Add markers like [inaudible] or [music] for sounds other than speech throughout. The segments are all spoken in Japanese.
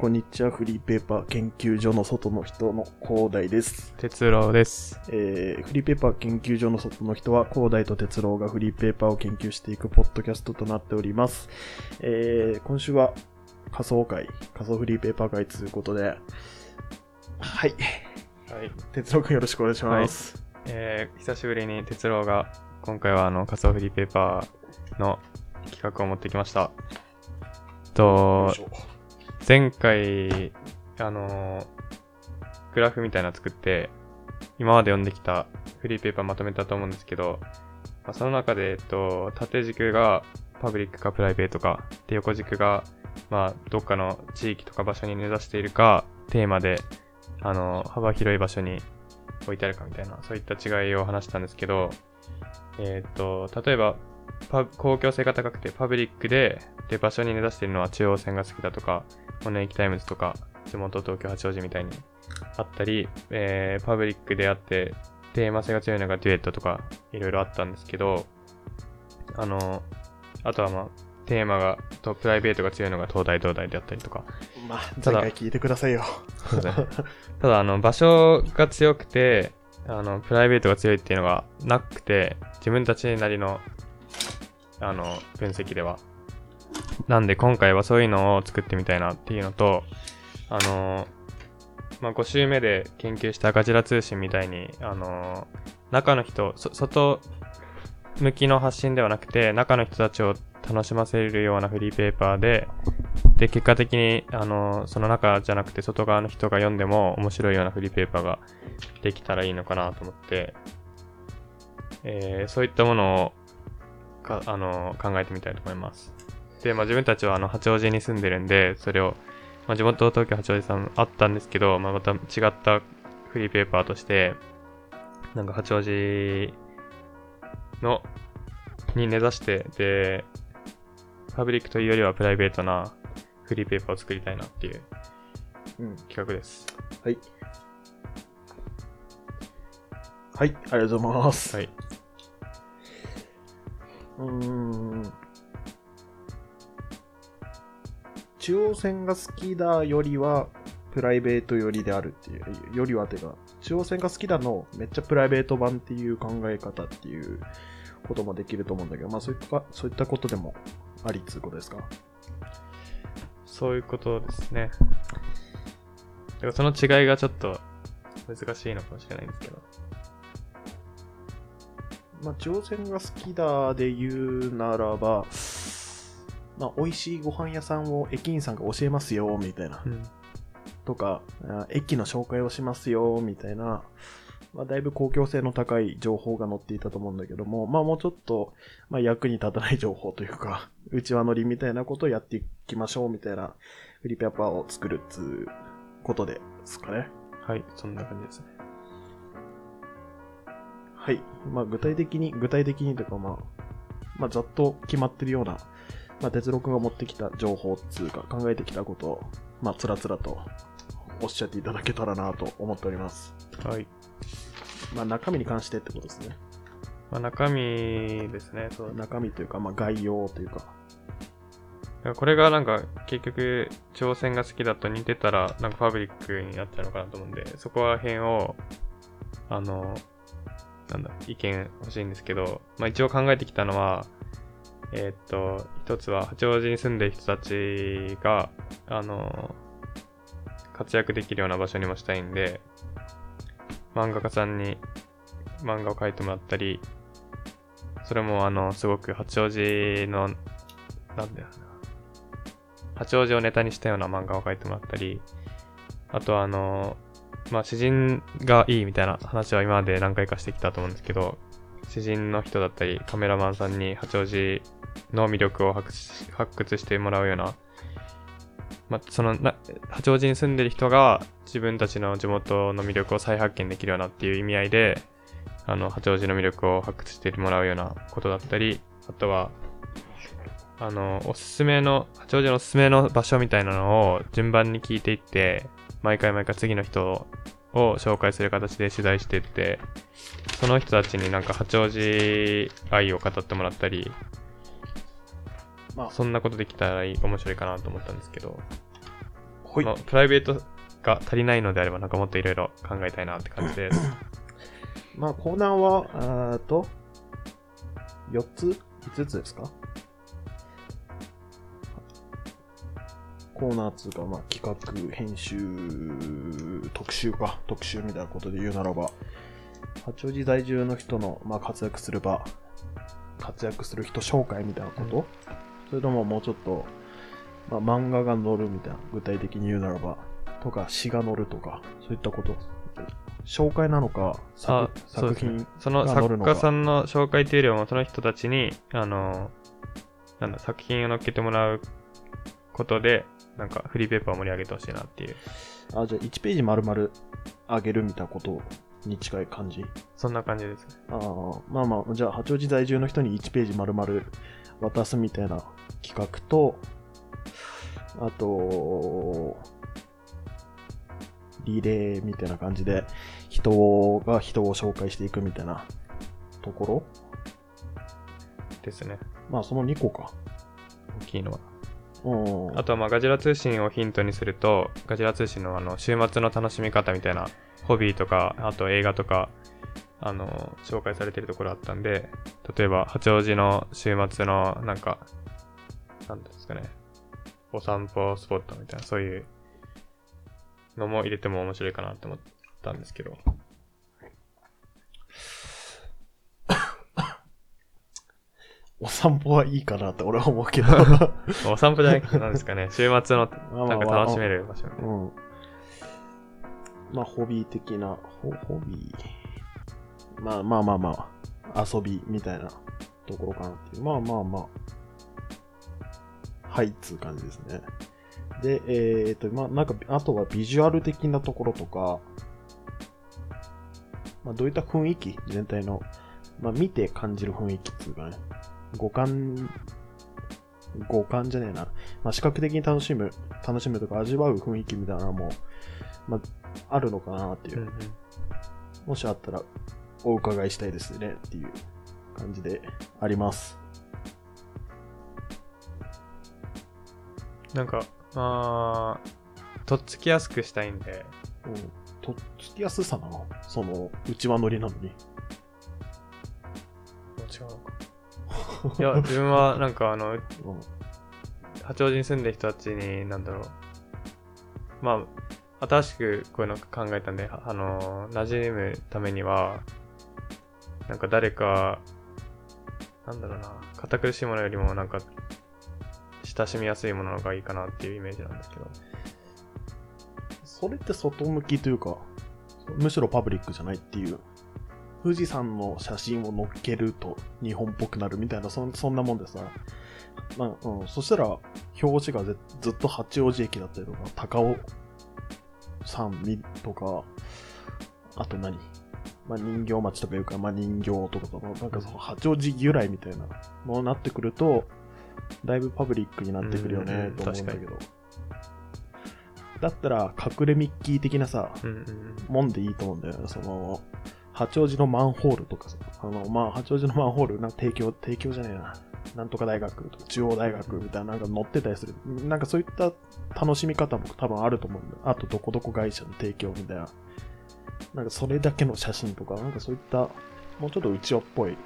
こんにちは。フリーペーパー研究所の外の人の広大です。哲郎です。えーフリーペーパー研究所の外の人は、広大と哲郎がフリーペーパーを研究していくポッドキャストとなっております。えー今週は仮想会、仮想フリーペーパー会ということで、はい。はい。哲郎くんよろしくお願いします。えー、久しぶりに哲郎が、今回はあの、仮想フリーペーパーの企画を持ってきました。と前回、あのーグラフみたいなの作って、今まで読んできたフリーペーパーまとめたと思うんですけど、まあ、その中で、えっと、縦軸がパブリックかプライベートか、で、横軸が、まあ、どっかの地域とか場所に根ざしているか、テーマで、あの、幅広い場所に置いてあるかみたいな、そういった違いを話したんですけど、えっと、例えば、公共性が高くてパブリックで、で、場所に根ざしているのは中央線が好きだとか、モネ駅タイムズとか、地元東京八王子みたいにあったり、えー、パブリックであって、テーマ性が強いのがデュエットとか、いろいろあったんですけど、あの、あとはまあ、テーマが、とプライベートが強いのが東大東大であったりとか、まあ、ただ前回聞いてくださいよ。そうですねただ、あの、場所が強くて、あの、プライベートが強いっていうのがなくて、自分たちなりの、あの、分析では。なんで、今回はそういうのを作ってみたいなっていうのと、あの、まあ、5週目で研究したガジラ通信みたいに、あの、中の人、外向きの発信ではなくて、中の人たちを楽しませるようなフリーペーパーで、で、結果的に、あの、その中じゃなくて外側の人が読んでも面白いようなフリーペーパーができたらいいのかなと思って、えーそういったものをか、あの、考えてみたいと思います。で、まあ自分たちはあの、八王子に住んでるんで、それを、まあ地元東京八王子さんあったんですけど、まあまた違ったフリーペーパーとして、なんか八王子の、に根ざして、で、パブリックというよりはプライベートなフリーペーパーを作りたいなっていううん。企画です。はい。はい、ありがとうございます。はい。うーん。中央線が好きだよりは、プライベート寄りであるっていう、よりはてか、中央線が好きだの、めっちゃプライベート版っていう考え方っていうこともできると思うんだけど、まあそういった、そういったことでもありっつうことですか？そういうことですね。だからその違いがちょっと難しいのかもしれないんですけど。まあ、中央線が好きだで言うならば、まあ、美味しいご飯屋さんを駅員さんが教えますよ、みたいな。うん。とか、あ駅の紹介をしますよ、みたいな、まあ、だいぶ公共性の高い情報が載っていたと思うんだけども、まあもうちょっと、まあ役に立たない情報というか、内輪乗りみたいなことをやっていきましょう、みたいなフリーペーパーを作るっつうことですかね。はい、そんな感じですね。はい。まあ具体的に、具体的にというかまあ、まあざっと決まってるような、まあ哲郎くんが持ってきた情報っつうか考えてきたことを、まあつらつらとおっしゃっていただけたらなと思っております。はい。まあ中身に関してってことですね。まあ中身ですね。そう。中身というか、まあ概要というか。らこれがなんか結局挑戦が好きだと似てたらなんかパブリックになっちゃうのかなと思うんで、そこら辺を、あの、なんだ、意見欲しいんですけど、まあ一応考えてきたのは、えっと、一つは八王子に住んでる人たちが、あの、活躍できるような場所にもしたいんで、漫画家さんに漫画を描いてもらったり、それもあの、すごく八王子の、なんだよな、八王子をネタにしたような漫画を描いてもらったり、あとはあの、まあ、詩人がいいみたいな話は今まで何回かしてきたと思うんですけど、詩人の人だったり、カメラマンさんに八王子の魅力を発掘してもらうような、まあ、そのな、八王子に住んでる人が自分たちの地元の魅力を再発見できるようなっていう意味合いで、あの、八王子の魅力を発掘してもらうようなことだったり、あとは、あの、おすすめの、八王子のおすすめの場所みたいなのを順番に聞いていって、毎回毎回次の人を紹介する形で取材していって、その人たちになんか八王子愛を語ってもらったり、まあ、そんなことできたら面白いかなと思ったんですけど、ほい。のプライベートが足りないのであれば、なんかもっといろいろ考えたいなって感じです。[coughs] まあ、コーナーは、えと、4つ ?5 つですか？コーナーつうか、まあ、企画、編集、特集か、特集みたいなことで言うならば、八王子在住の人の、まあ、活躍する場、活躍する人紹介みたいなこと、それとももうちょっと、まあ、漫画が載るみたいな、具体的に言うならば、とか、詩が載るとか、そういったこと。紹介なのか、あ作作品。その作家さんの紹介というよりも、その人たちに、あの、なんだ、作品を載っけてもらうことで、なんかフリーペーパーを盛り上げてほしいなっていう、あ、じゃあ1ページ丸々上げるみたいなことに近い感じ？そんな感じですね。ああ、まあまあ、じゃあ八王子在住の人に1ページ丸々渡すみたいな企画と、あと、リレーみたいな感じで、人が人を紹介していくみたいなとこですね。ろまあその2個か。大きいのは。うん。あとはまあガジラ通信をヒントにすると、ガジラ通信のあの週末の楽しみ方みたいなホビーとか、あと映画とか、あの、紹介されてるところあったんで、例えば八王子の週末のなんか、なんですかね、お散歩スポットみたいな、そういうのも入れても面白いかなと思ったんですけど。[laughs] お散歩はいいかなって俺は思うけど。[laughs] お散歩じゃなくてなんですかね、週末のまあなんか楽しめる場所。うん。まあ、ホビー的な、ホホビー。まあまあまあまあ、遊びみたいなところかなっていう。まあまあまあ、はいっつう感じですね。で、えっ、と、まあなんか、あとはビジュアル的なところとか、まあどういった雰囲気全体の、まあ見て感じる雰囲気っていうかね、五感、五感じゃねえな。まあ視覚的に楽しむ、楽しむとか味わう雰囲気みたいなのも、まあ、あるのかなっていう。うんうんもしあったら、お伺いしたいですねっていう感じであります。なんか、まあ、とっつきやすくしたいんで、うん。とっつきやすさなの？その、内輪乗りなのに。違うのか。いや、自分はなんかあの、うん。八王子に住んでる人たちに、なんだろう。まあ、新しくこういうの考えたんで、あの、馴染むためには、なんか誰か、なんだろうな、堅苦しいものよりもなんか、親しみやすいものがいいかなっていうイメージなんですけど。それって外向きというか、むしろパブリックじゃないっていう。富士山の写真を載っけると日本っぽくなるみたいな、そんそんなもんでさ。まあ、うん、そしたら、表紙がずっと八王子駅だったりとか、高尾山とか、あと何？まあ、人形町とかいうか、まあ、人形とかその、なんかその八王子由来みたいなものになってくると、だいぶパブリックになってくるよねと思うんだけど。だったら、隠れミッキー的なさ。もんでいいと思うんだよね。その、八王子のマンホールとかさ、あの、まあ、八王子のマンホール、なんか提供、提供じゃねえな。なんとか大学とか中央大学みたいななんか載ってたりする。なんかそういった楽しみ方も多分あると思うんだよ。あと、どこどこ会社の提供みたいな。なんかそれだけの写真とか、なんかそういった、もうちょっと内輪っぽい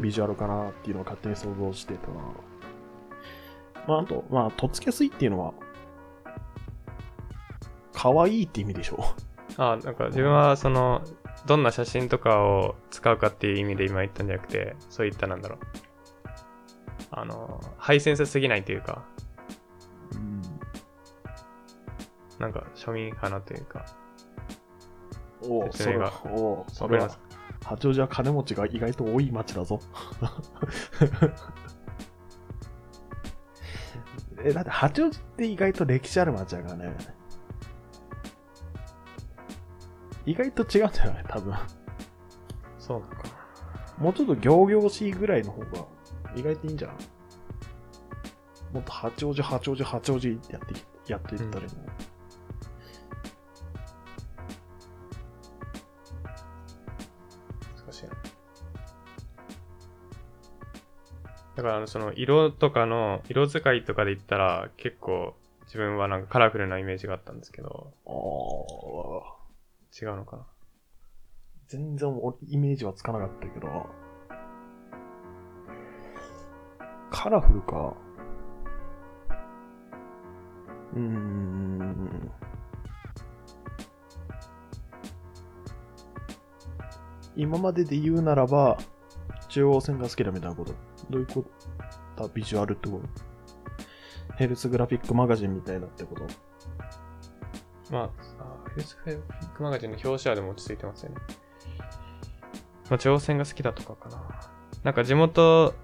ビジュアルかなっていうのを勝手に想像してたな。まあ、あと、まあ、とっつきやすいっていうのは、可愛いって意味でしょ？あ、なんか自分はその、どんな写真とかを使うかっていう意味で今言ったんじゃなくて、そういったなんだろう。あの、ハイセンスすぎないというか、うん。なんか庶民派なというか、おお、それ説明がは、おお、それは、八王子は金持ちが意外と多い町だぞ。[laughs] え、だって八王子って意外と歴史ある町だからね。意外と違うんじゃない多分。そうなのかな。もうちょっと行々しいぐらいの方が意外といいんじゃん。もっと八王子、八王子、八王子ってやっていやっていったらいいの、難しだから、その、色とかの、色使いとかで言ったら、結構、自分はなんかカラフルなイメージがあったんですけど、ああ。違うのかな？全然イメージはつかなかったけど。カラフルか。うーん。今までで言うならば、中央線が好きだみたいなこと。どういうこと？だビジュアルってこと？ヘルスグラフィックマガジンみたいなってこと？まあ、あフェイスフェイクマガジンの表紙はでも落ち着いてますよね。まあ、挑戦が好きだと？かかな。なんか地元、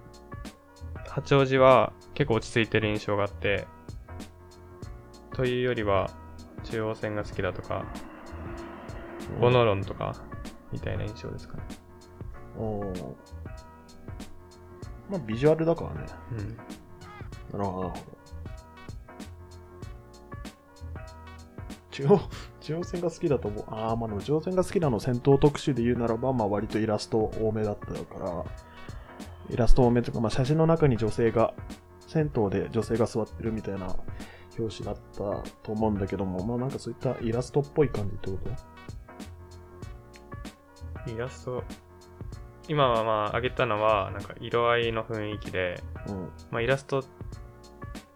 八王子は結構落ち着いてる印象があって、と？いうよりは、中央線が好きだと？か、ボノロンと？か、みたいな印象ですかね。おーまあ、ビジュアルだからね。うん。なるほど、なるほど。中央、中央線が好きだと思う。ああ、まあでも中央線が好きなの戦闘特集で言うならば、まあ割とイラスト多めだったから、イラスト多めとか、まあ写真の中に女性が、銭湯で女性が座ってるみたいな表紙だったと思うんだけども、まあなんかそういったイラストっぽい感じってこと？イラスト、今はまあ挙げたのは、なんか色合いの雰囲気で、うん。まあイラストっ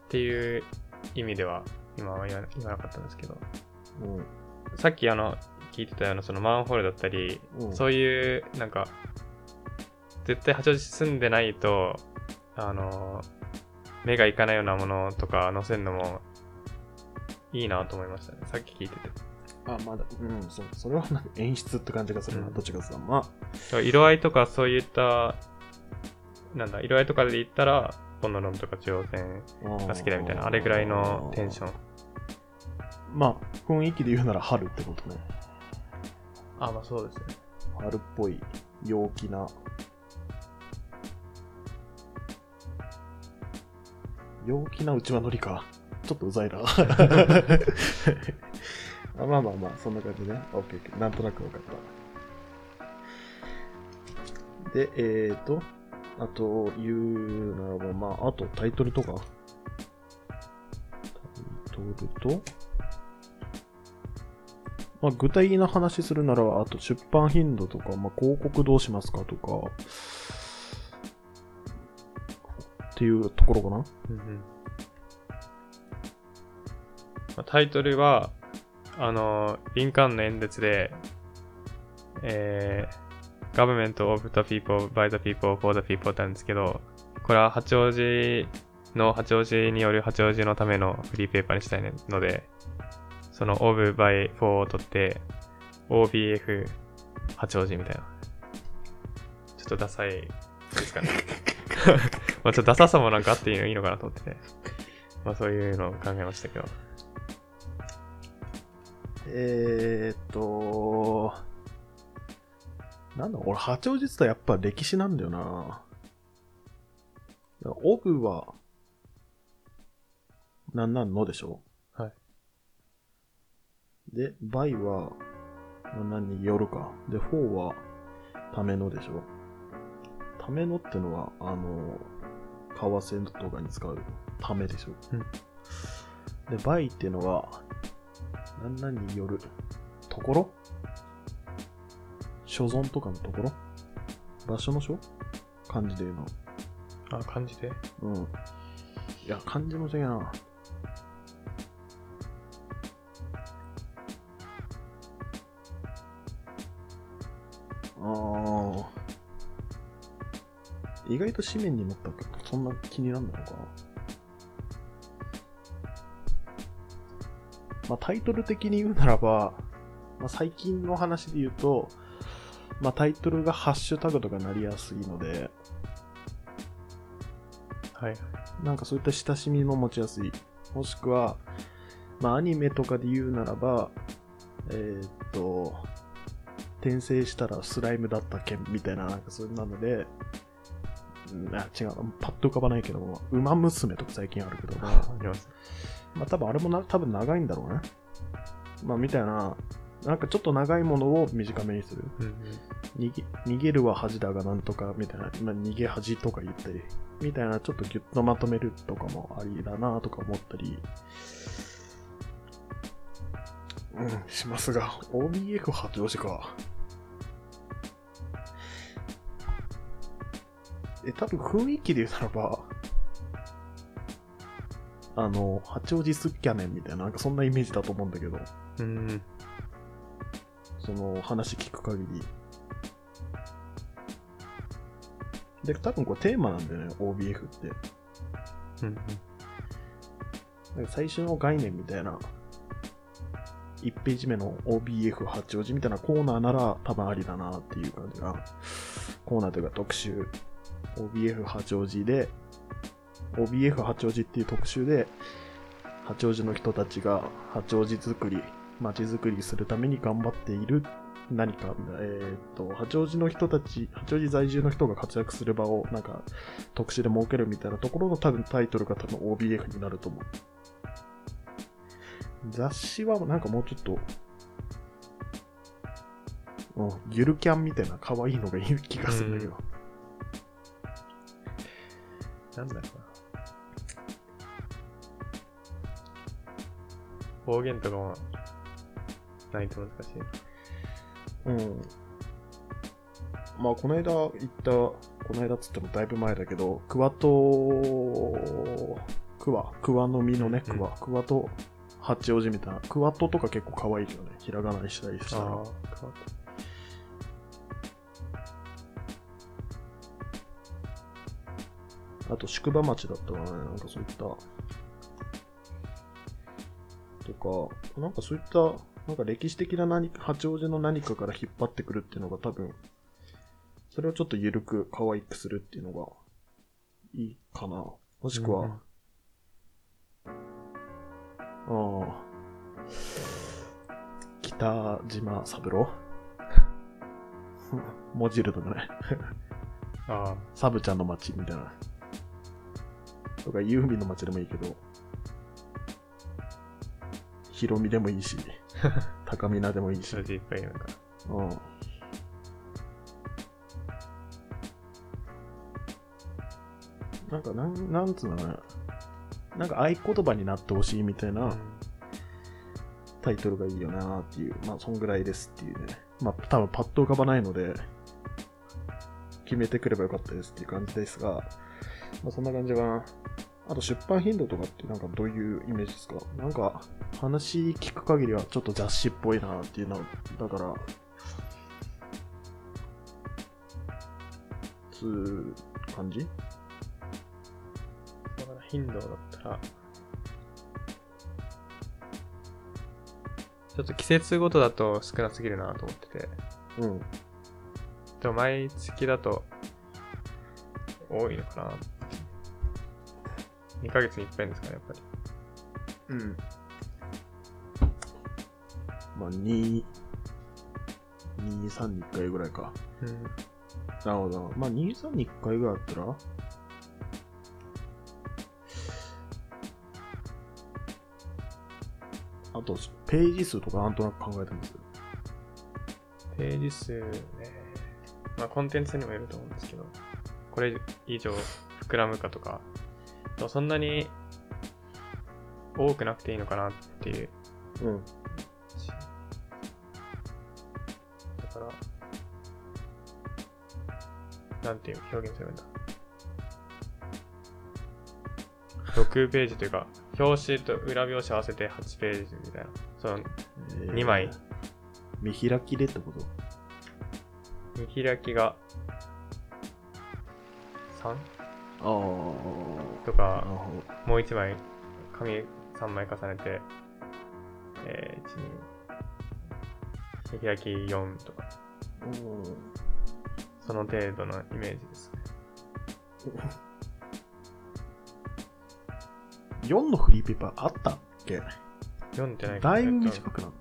ていう意味では、今は言わ言わなかったんですけど、うん。さっきあの、聞いてたようなそのマンホールだったり、うんそういう、なんか、絶対八王子住んでないと、あの、目がいかないようなものとか載せるのもいいなと思いましたね。さっき聞いてて。あ、まだ、うん、そう。それはなんか演出って感じがするな、うんどっちかさ。まあ、色合いとかそういった、なんだ、色合いとかで言ったら、ボノロンとか中央線が好きだみたいな、あれぐらいのテンション。まあ、雰囲気で言うなら春ってことね。あ、まあそうですね。春っぽい、陽気な。陽気な内輪乗りか。ちょっとうざいな。[laughs] あまあまあまあ、そんな感じね。オッケー。なんとなくわかった。で、えーと、あと、言うならば、まあ、あとタイトルとか？タイトルと、まあ、具体的な話するなら、あと出版頻度とか、まあ、広告どうしますかとか、っていうところかな。うんうんタイトルは、あの、リンカーンの演説で、えー、Government of the People, by the People, for the People ってあるんですけど、これは八王子の八王子による八王子のためのフリーペーパーにしたいので、その of, by, for を取って、OBF 八王子みたいな。ちょっとダサいですかね。[laughs] まあちょっとダサさもなんかあっていいのいいのかなと思ってて。まあそういうのを考えましたけど。えーっと、なんだ、俺、八王子ってやっぱ歴史なんだよな。 of は、なんなんのでしょはい。で、 by は、なんなんによるか？で、フォーは、ためのでしょためのってのは、あの、為替とかに使うためでしょう？んで、 by っていうのは、なんなんによる？ところ？所存とかのところ？場所の所？漢字で言うの。あ、感じで。うん。いや、漢字の違いな。あー。意外と紙面に載ったけ？ど、そんな気になんないのかな？まあ、タイトル的に言うならば、まあ、最近の話で言うと、まあ、タイトルがハッシュタグとかなりやすいので、はい。なんかそういった親しみも持ちやすい。もしくは、まあアニメとかで言うならば、えーっと、転生したらスライムだった件みたいな、なんかそんなので、うんあ、違う、パッと浮かばないけども、ウマ娘とか最近あるけども、あります。まあ多分あれもな、多分長いんだろうね。まあみたいな、なんかちょっと長いものを短めにする。うんうん。逃げ逃げるは恥だがなんとかみたいな、まあ、逃げ恥とか言ったり、みたいなちょっとギュッとまとめるとかもありだなとか思ったり、うん、しますが、OBF 八王子か。え、多分雰囲気で言うならば、あの、八王子スッキャネンみたいな、なんかそんなイメージだと思うんだけど、うん。その話聞く限り。で、多分これテーマなんだよね、OBF って。うん。なんか最初の概念みたいな、1ページ目の OBF 八王子みたいなコーナーなら多分ありだなっていう感じが、コーナーというか特集、OBF 八王子で、OBF 八王子っていう特集で、八王子の人たちが八王子作り、街づくりするために頑張っている何か、えーと、八王子の人たち、八王子在住の人が活躍する場をなんか特集で設けるみたいなところの多分タイトルが多分 OBF になると思う。雑誌はなんかもうちょっと、うん、ゆるキャンみたいな可愛いのがいい気がするんだけど。なんだろうな。方言とかもないと難しいな。うん。まあ、この間行った、この間っつってもだいぶ前だけど、クワと、クワ、クワの実のね、うんクワ、クワと八王子みたいな、クワトとか結構可愛いけどね、ひらがなにしたりしたら。ああと宿場町だったかな、なんかそういった。とか、なんかそういった、なんか歴史的な何か、八王子の何かから引っ張ってくるっていうのが多分、それをちょっと緩く可愛くするっていうのがいいかな。もしくは、ああ、北島三郎？モジルドだね。た。ああ、サブちゃんの街みたいな。とか、ユーミンの街でもいいけど、ヒロミでもいいし、[laughs] 高見菜でもいいしいっぱいいるのか。うん。なんか、なん、なんつうのかな。なんか合言葉になってほしいみたいなタイトルがいいよなっていう。まあ、そんぐらいですっていうね。まあ、多分パッと浮かばないので、決めてくればよかったですっていう感じですが、まあ、そんな感じかな。あと出版頻度とかってなんかどういうイメージですか？なんか話聞く限りはちょっと雑誌っぽいなっていうのだから、つう感じ？だから頻度だったら、ちょっと季節ごとだと少なすぎるなと思ってて。うん。でも毎月だと多いのかな。2ヶ月に一遍ですかね、やっぱり。うん。まあ、2、2、3に1回ぐらいか。うん。なるほど。まあ、2、3に1回ぐらいだったら、あと、ページ数とかなんとなく考えてます？ページ数ね。まあコンテンツにもよると思うんですけど、これ以上膨らむかとか、でもそんなに多くなくていいのかなっていう。うん。だから、なんていう表現すればいいんだ。6ページというか、表紙と裏表紙合わせて8ページみたいな。そのえー2枚。見開きでってこと？見開きが 3? とかもう1枚、紙3枚重ねて、えー、1、2、見開き4とか、その程度のイメージです。ね。4のフリーペーパーあったっけ？4ってないだいぶ短くなる。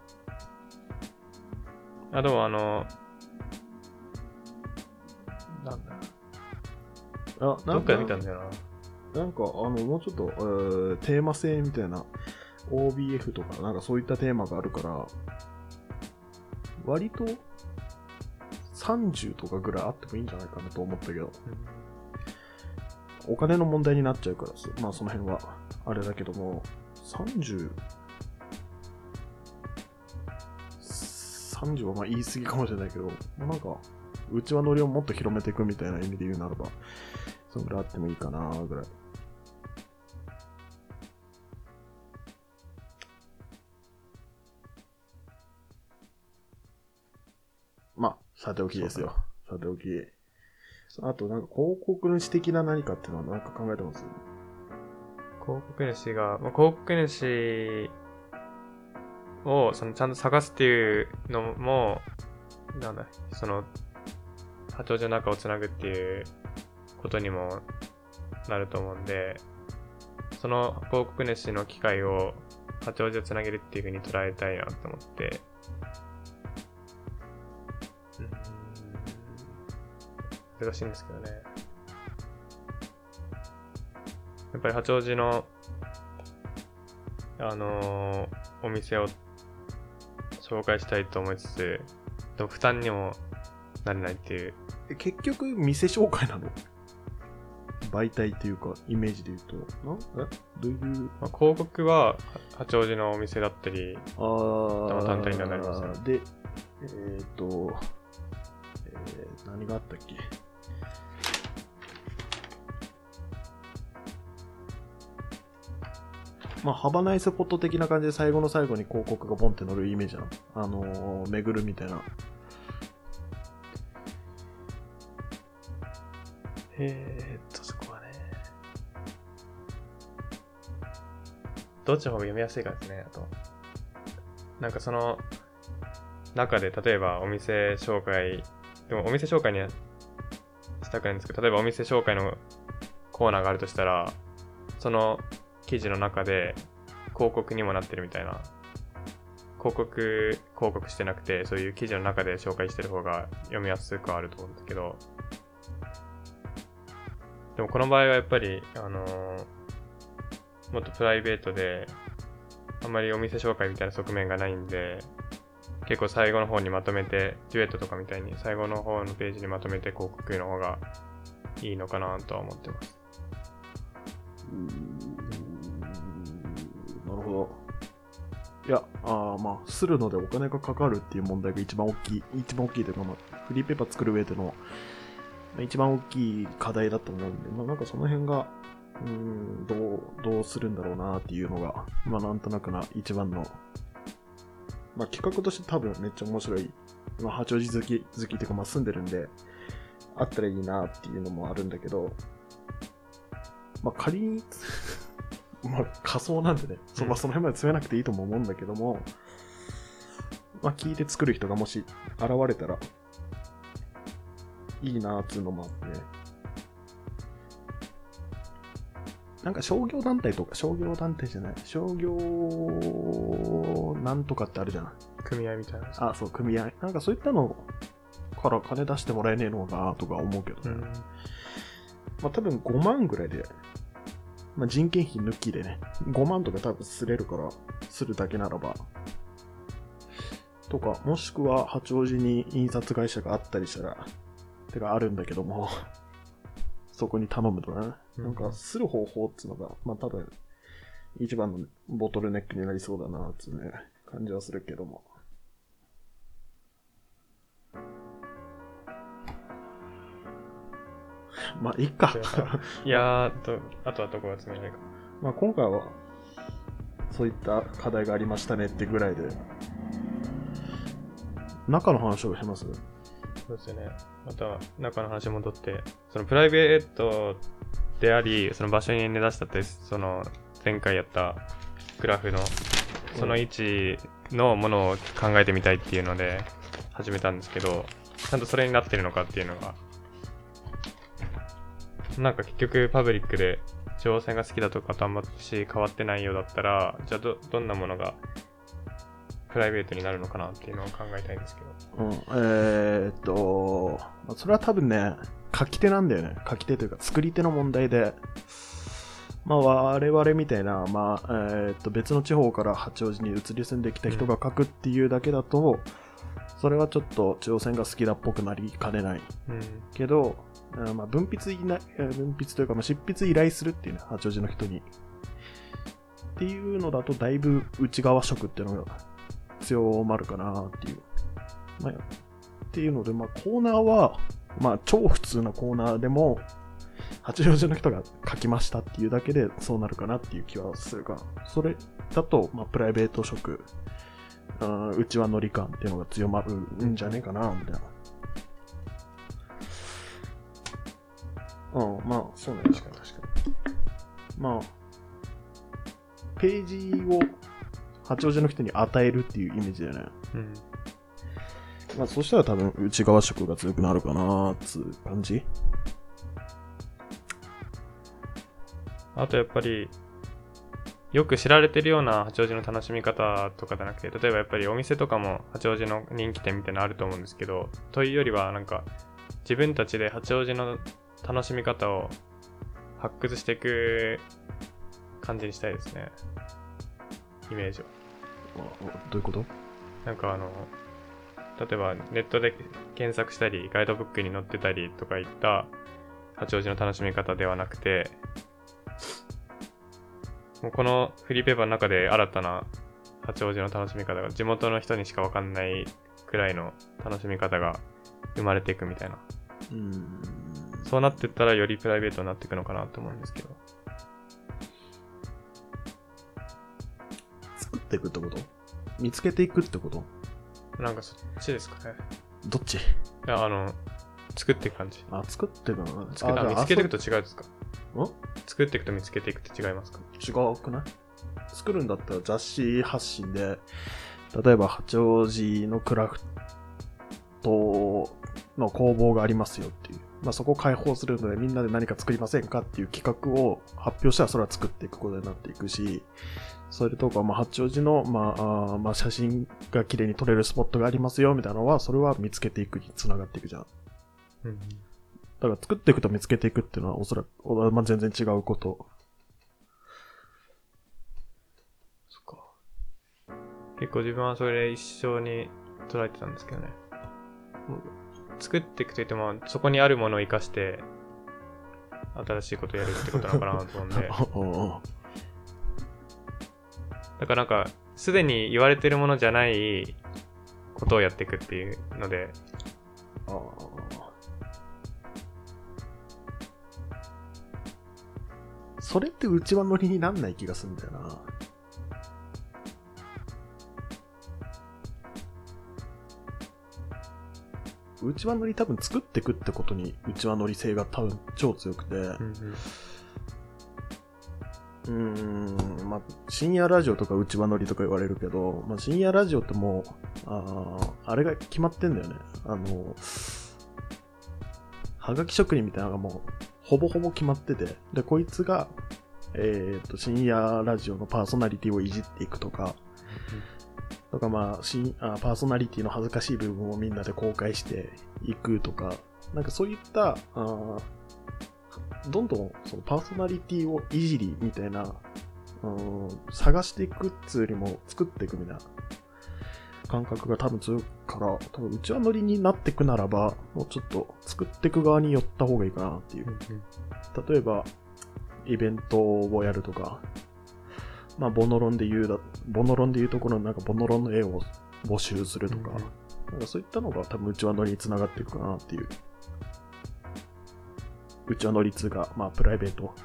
とあ、でもあの、あ、なんどっかで見たんだよな。なんか、あの、もうちょっと、えーテーマ性みたいな、OBF とか、なんかそういったテーマがあるから、割と30とかぐらいあってもいいんじゃないかなと思ったけど、お金の問題になっちゃうからさ、まあその辺はあれだけども、30、30はまあ言い過ぎかもしれないけど、まあ、なんか、うちわ乗りをもっと広めていくみたいな意味で言うならば、そのぐらいあってもいいかなぐらい。まあ、さておきですよ。さておき。あと、なんか広告主的な何かっていうのは何か考えてます？広告主が、まあ、広告主をそのちゃんと探すっていうのも、なんだ、その、八王子の中をつなぐっていうことにもなると思うんで、その広告主の機会を八王子をつなげるっていう風に捉えたいなと思って、うん難しいんですけどね。やっぱり八王子の、あのー、お店を紹介したいと思いつつ、でも負担にもなれないっていう。結局、店紹介なの？媒体っていうか、イメージで言うと、なえ？どういう？まあ、広告は、八王子のお店だったり、ああ、単体になりますね。で、えっ、ー、と、えー、何があったっけ？まあ、ハバナイスポット的な感じで最後の最後に広告がボンって乗るイメージなの？あのー、巡るみたいな。えー、っと、どっちの方が読みやすいかですね、あと。なんかその、中で例えばお店紹介、でもお店紹介にはしたくないんですけど、例えばお店紹介のコーナーがあるとしたら、その記事の中で広告にもなってるみたいな広告広告してなくてそういう記事の中で紹介してる方が読みやすくはあると思うんですけどでもこの場合はやっぱりあのー、もっとプライベートであんまりお店紹介みたいな側面がないんで結構最後の方にまとめてデュエットとかみたいに最後の方のページにまとめて広告の方がいいのかなとは思ってます。なるほど。いや、あまあ、するのでお金がかかるっていう問題が一番大きい、一番大きいというか、まあ、フリーペーパー作る上での、一番大きい課題だと思うんで、まあ、なんかその辺が、うん、どう、どうするんだろうなっていうのが、まあ、なんとなくな一番の、まあ、企画として多分めっちゃ面白い、まあ、八王子好き、好きっていうか、まあ、住んでるんで、あったらいいなっていうのもあるんだけど、まあ、仮にまあ、仮想なんでね、そまあ、その辺まで詰めなくていいとも思うんだけども、まあ、聞いて作る人がもし現れたら、いいなーっつうのもあって、なんか商業団体とか、商業団体じゃない、商業なんとかってあるじゃない。組合みたいな。あ、そう、組合。なんかそういったのから金出してもらえねえのかなとか思うけどね。うん、まあ多分5万ぐらいでまあ、人件費抜きでね、5万とか多分すれるから、するだけならば、とか、もしくは八王子に印刷会社があったりしたら、てかあるんだけども、そこに頼むとね、なんかする方法っていうのが、まあ多分、一番のボトルネックになりそうだなっていうね、感じはするけども。まあ、いっか。いやーと、あとはどこが詰めないか。まあ、今回は、そういった課題がありましたねってぐらいで、中の話をします？そうですよね。また、中の話戻って、そのプライベートであり、その場所に根ざしたって、その前回やったグラフの、その位置のものを考えてみたいっていうので始めたんですけど、ちゃんとそれになってるのかっていうのが。なんか結局パブリックで情報戦が好きだとかとあんまし変わってないようだったら、じゃあど、どんなものがプライベートになるのかなっていうのを考えたいんですけど。うん、えー、っと、それは多分ね、書き手なんだよね。書き手というか作り手の問題で、まあ我々みたいな、まあ、えー、っと別の地方から八王子に移り住んできた人が書くっていうだけだと、それはちょっと中央線が好きだっぽくなりかねないうん。けど、まあ、分泌いな分泌というか、まあ、執筆依頼するっていうね、八王子の人に。っていうのだと、だいぶ内側色っていうのが強まるかなっていう。まあ、っていうので、まあ、コーナーは、まあ、超普通なコーナーでも、八王子の人が書きましたっていうだけでそうなるかなっていう気はするかな。それだと、まあ、プライベート色、うん内輪乗り感っていうのが強まるんじゃねえかな、みたいな。うん、まあ、そうね、確かに確かに。まあ、ページを八王子の人に与えるっていうイメージだよね。うん。まあ、そしたら多分内側色が強くなるかなーっつう感じ。あとやっぱり、よく知られてるような八王子の楽しみ方とかじゃなくて、例えばやっぱりお店とかも八王子の人気店みたいなのあると思うんですけど、というよりはなんか、自分たちで八王子の楽しみ方を発掘していく感じにしたいですね。イメージを。あどういうこと？なんかあの、例えばネットで検索したり、ガイドブックに載ってたりとかいった八王子の楽しみ方ではなくて、もうこのフリーペーパーの中で新たな八王子の楽しみ方が地元の人にしかわかんないくらいの楽しみ方が生まれていくみたいな。うーん。そうなってったらよりプライベートになっていくのかなと思うんですけど。っていくってこと？見つけていくってこと？なんかそっちですかね。どっち？いや、あの、作っていく感じ。あ、作っていくのつくあ見つけていくと違うですか？ん？作っていくと見つけていくって違いますか？違くない？作るんだったら雑誌発信で、例えば八王子のクラフトの工房がありますよっていう。まあ、そこを開放するのでみんなで何か作りませんかっていう企画を発表したらそれは作っていくことになっていくし、それとか、まあ、八王子の、まあ、あーまあ、写真が綺麗に撮れるスポットがありますよみたいなのは、それは見つけていくにつながっていくじゃん。うん。だから作っていくと見つけていくっていうのはおそらく、おまあ、全然違うこと。そっか。結構自分はそれ一緒に捉えてたんですけどね。作っていくといっても、そこにあるものを生かして、新しいことをやるってことなのかなと思うんで。[laughs] だからなんか、すでに言われてるものじゃないことをやっていくっていうので、それって内輪乗りになんない気がするんだよな。内輪乗り多分作ってくってことに内輪乗り性が多分超強くて、うんうん、まあ、深夜ラジオとか内輪乗りとか言われるけど、まあ、深夜ラジオってもう、ああれが決まってんだよね。あの、はがき職人みたいなのがもう、ほぼほぼ決まってて、で、こいつが、えっ、と、深夜ラジオのパーソナリティをいじっていくとか、とかまあ、しんあパーソナリティの恥ずかしい部分をみんなで公開していくとか、なんかそういった、あーどんどんそのパーソナリティをいじりみたいな、うん、探していくっつうよりも作っていくみたいな感覚が多分強いから、多分内輪乗りになっていくならば、もうちょっと作っていく側に寄った方がいいかなっていう。例えば、イベントをやるとか、まあ、ボノロンで言うだ、ボノロンで言うところのなんかボノロンの絵を募集するとか、うんうんなんかそういったのが多分内輪乗りにつながっていくかなっていう。内輪乗りっつうか、まあ、プライベート。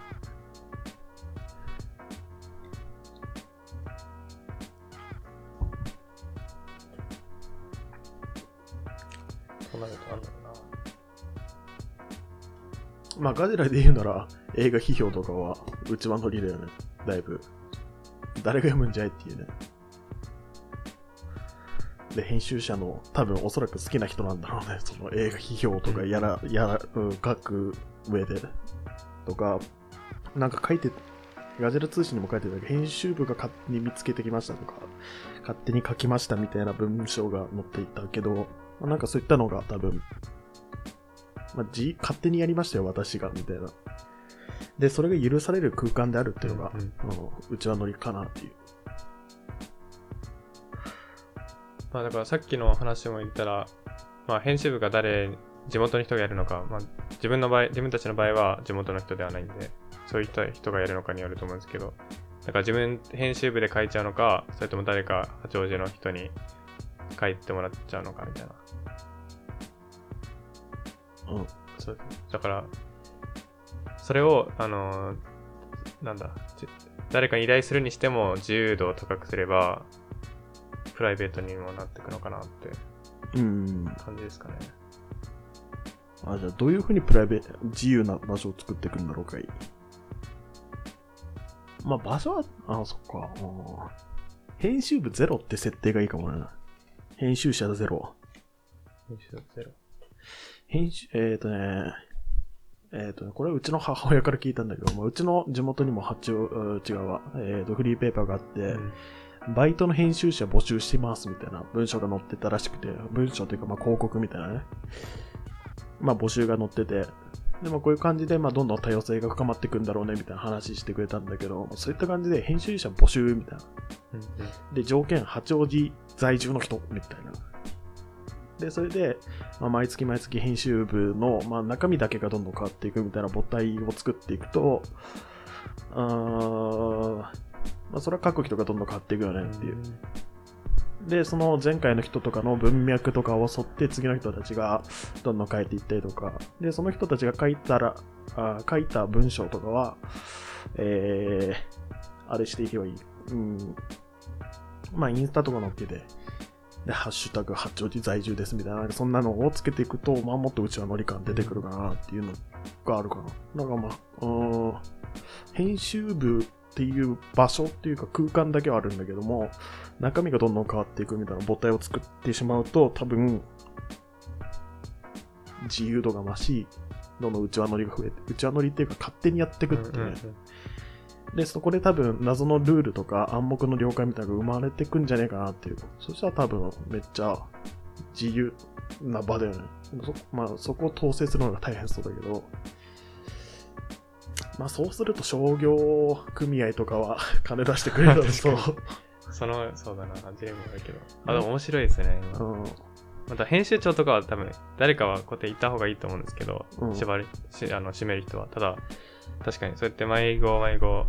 まあ、ガジラで言うなら、映画批評とかは内輪乗りだよね。だいぶ。誰が読むんじゃいっていうね。で、編集者の多分おそらく好きな人なんだろうね。その映画批評とかやら、やら、うん、書く上で。とか、なんか書いて、ガジラ通信にも書いてたけど、編集部が勝手に見つけてきましたとか、勝手に書きましたみたいな文章が載っていたけど、まあなんかそういったのが多分、まあ、じ勝手にやりましたよ、私が、みたいな。で、それが許される空間であるっていうのが、うんうちはノリかなっていう。まあだからさっきの話も言ったら、まあ編集部が誰、地元の人がやるのか、まあ自分の場合、自分たちの場合は地元の人ではないんで、そういった人がやるのかによると思うんですけど、だから自分編集部で書いちゃうのか、それとも誰か八王子の人に書いてもらっちゃうのかみたいな。うん。そうだから、それを、あのーなんだ、じ誰かに依頼するにしても自由度を高くすれば、プライベートにもなっていくのかなってうん。感じですかね。あ、じゃあどういうふうにプライベート、自由な場所を作っていくんだろうかい？まあ場所は、あ、そっか。うん編集部ゼロって設定がいいかもね。編集者ゼロ。編集ゼロ。編集、えっ、ー、とね、えっ、とね、これはうちの母親から聞いたんだけど、まあ、うちの地元にも八王、うん違うわ、えっ、と、フリーペーパーがあって、うんバイトの編集者募集してますみたいな文章が載ってたらしくて、文章というかまあ広告みたいなね。まあ募集が載ってて、でもこういう感じでまあどんどん多様性が深まっていくんだろうねみたいな話してくれたんだけど、そういった感じで編集者募集みたいな。で、条件八王子在住の人みたいな。で、それで、まあ、毎月毎月編集部の、まあ、中身だけがどんどん変わっていくみたいな母体を作っていくと、あーまあ、それは書く人がどんどん変わっていくよねっていう。で、その前回の人とかの文脈とかを沿って次の人たちがどんどん書いていったりとか、で、その人たちが書いたら、あ書いた文章とかは、えー、あれしていけばいい。うん。まあ、インスタとか載っけて、で、ハッシュタグ八王子在住ですみたいな、そんなのをつけていくと、まあ、もっとうちはノリ感出てくるかなっていうのがあるかな。なんかまあ、編集部っていう場所っていうか空間だけはあるんだけども、中身がどんどん変わっていくみたいな母体を作ってしまうと、多分、自由度が増し、どんどん内輪乗りが増えて、内輪乗りっていうか勝手にやっていくっていうね。で、そこで多分謎のルールとか暗黙の了解みたいなのが生まれてくんじゃねえかなっていう。そしたら多分めっちゃ自由な場だよね。そまあそこを統制するのが大変そうだけど、まあそうすると商業組合とかは [laughs] 金出してくれるだろうそう。[laughs] その、そうだな、ジレンマだけど。あ、でも面白いですね、今。うん。また編集長とかは多分、誰かはこうやって言った方がいいと思うんですけど、うん縛り、しあの、締める人は。ただ、確かにそうやって迷子迷子、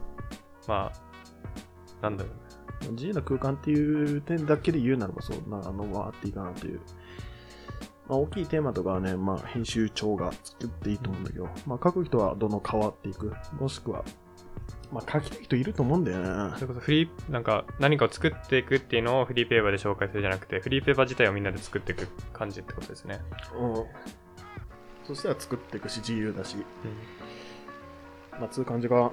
まあ、なんだろうね。自由な空間っていう点だけで言うならばそうなあのはあっていいかなという。まあ、大きいテーマとかはね、まあ、編集長が作っていいと思うんだけど、まあ、書く人はどんどん変わっていく？もしくは、まあ、書きたい人いると思うんだよねそ。れこそフリー、なんか何かを作っていくっていうのをフリーペーパーで紹介するじゃなくて、フリーペーパー自体をみんなで作っていく感じってことですね。うん。そしたら作っていくし、自由だし、まあ、つう感じが、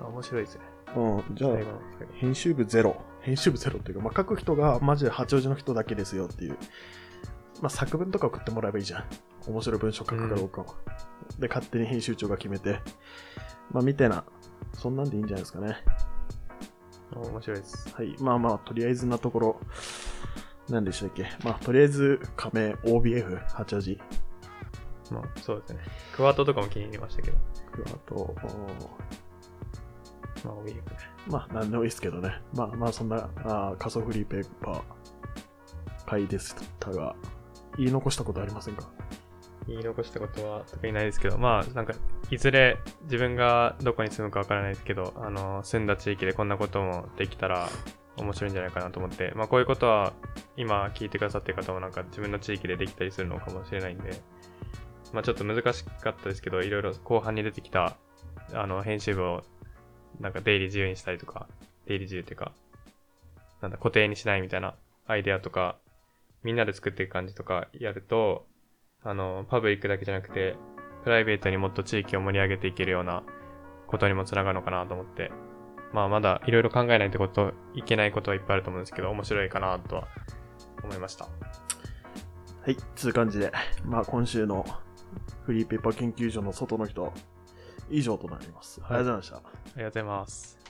あ面白いですね。うん、じゃあ編集部ゼロ。編集部ゼロっていうか、まあ、書く人がマジで八王子の人だけですよっていう。まあ、作文とか送ってもらえばいいじゃん。面白い文章書くかどうかを。で、勝手に編集長が決めて。まあ、みたいな、そんなんでいいんじゃないですかね。あ面白いです。はい。まあまあ、とりあえずなところ、何でしたっけ？まあ、とりあえず、加盟 OBF、八王子。まあ、そうですね。クワットとかも気に入りましたけど。あと、おまあ、多いよね。まあ、なんでもいいですけどね。まあまあ、そんな、あー仮想フリーペーパー、回でしたが、言い残したことありませんか？言い残したことは特にないですけど、まあ、なんか、いずれ自分がどこに住むかわからないですけど、あの、住んだ地域でこんなこともできたら面白いんじゃないかなと思って、まあ、こういうことは今聞いてくださってる方もなんか自分の地域でできたりするのかもしれないんで、まあ、ちょっと難しかったですけど、いろいろ後半に出てきた、あの、編集部をなんか出入り自由にしたりとか、出入り自由っていうか、なんだ、固定にしないみたいなアイデアとか、みんなで作っていく感じとかやると、あの、パブリックだけじゃなくて、プライベートにもっと地域を盛り上げていけるようなことにもつながるのかなと思って、まあまだいろいろ考えないとこと、いけないことはいっぱいあると思うんですけど、面白いかなとは思いました。はい、つう感じで、まあ今週のフリーペーパー研究所の外の人、以上となります。ありがとうございました。ありがとうございます。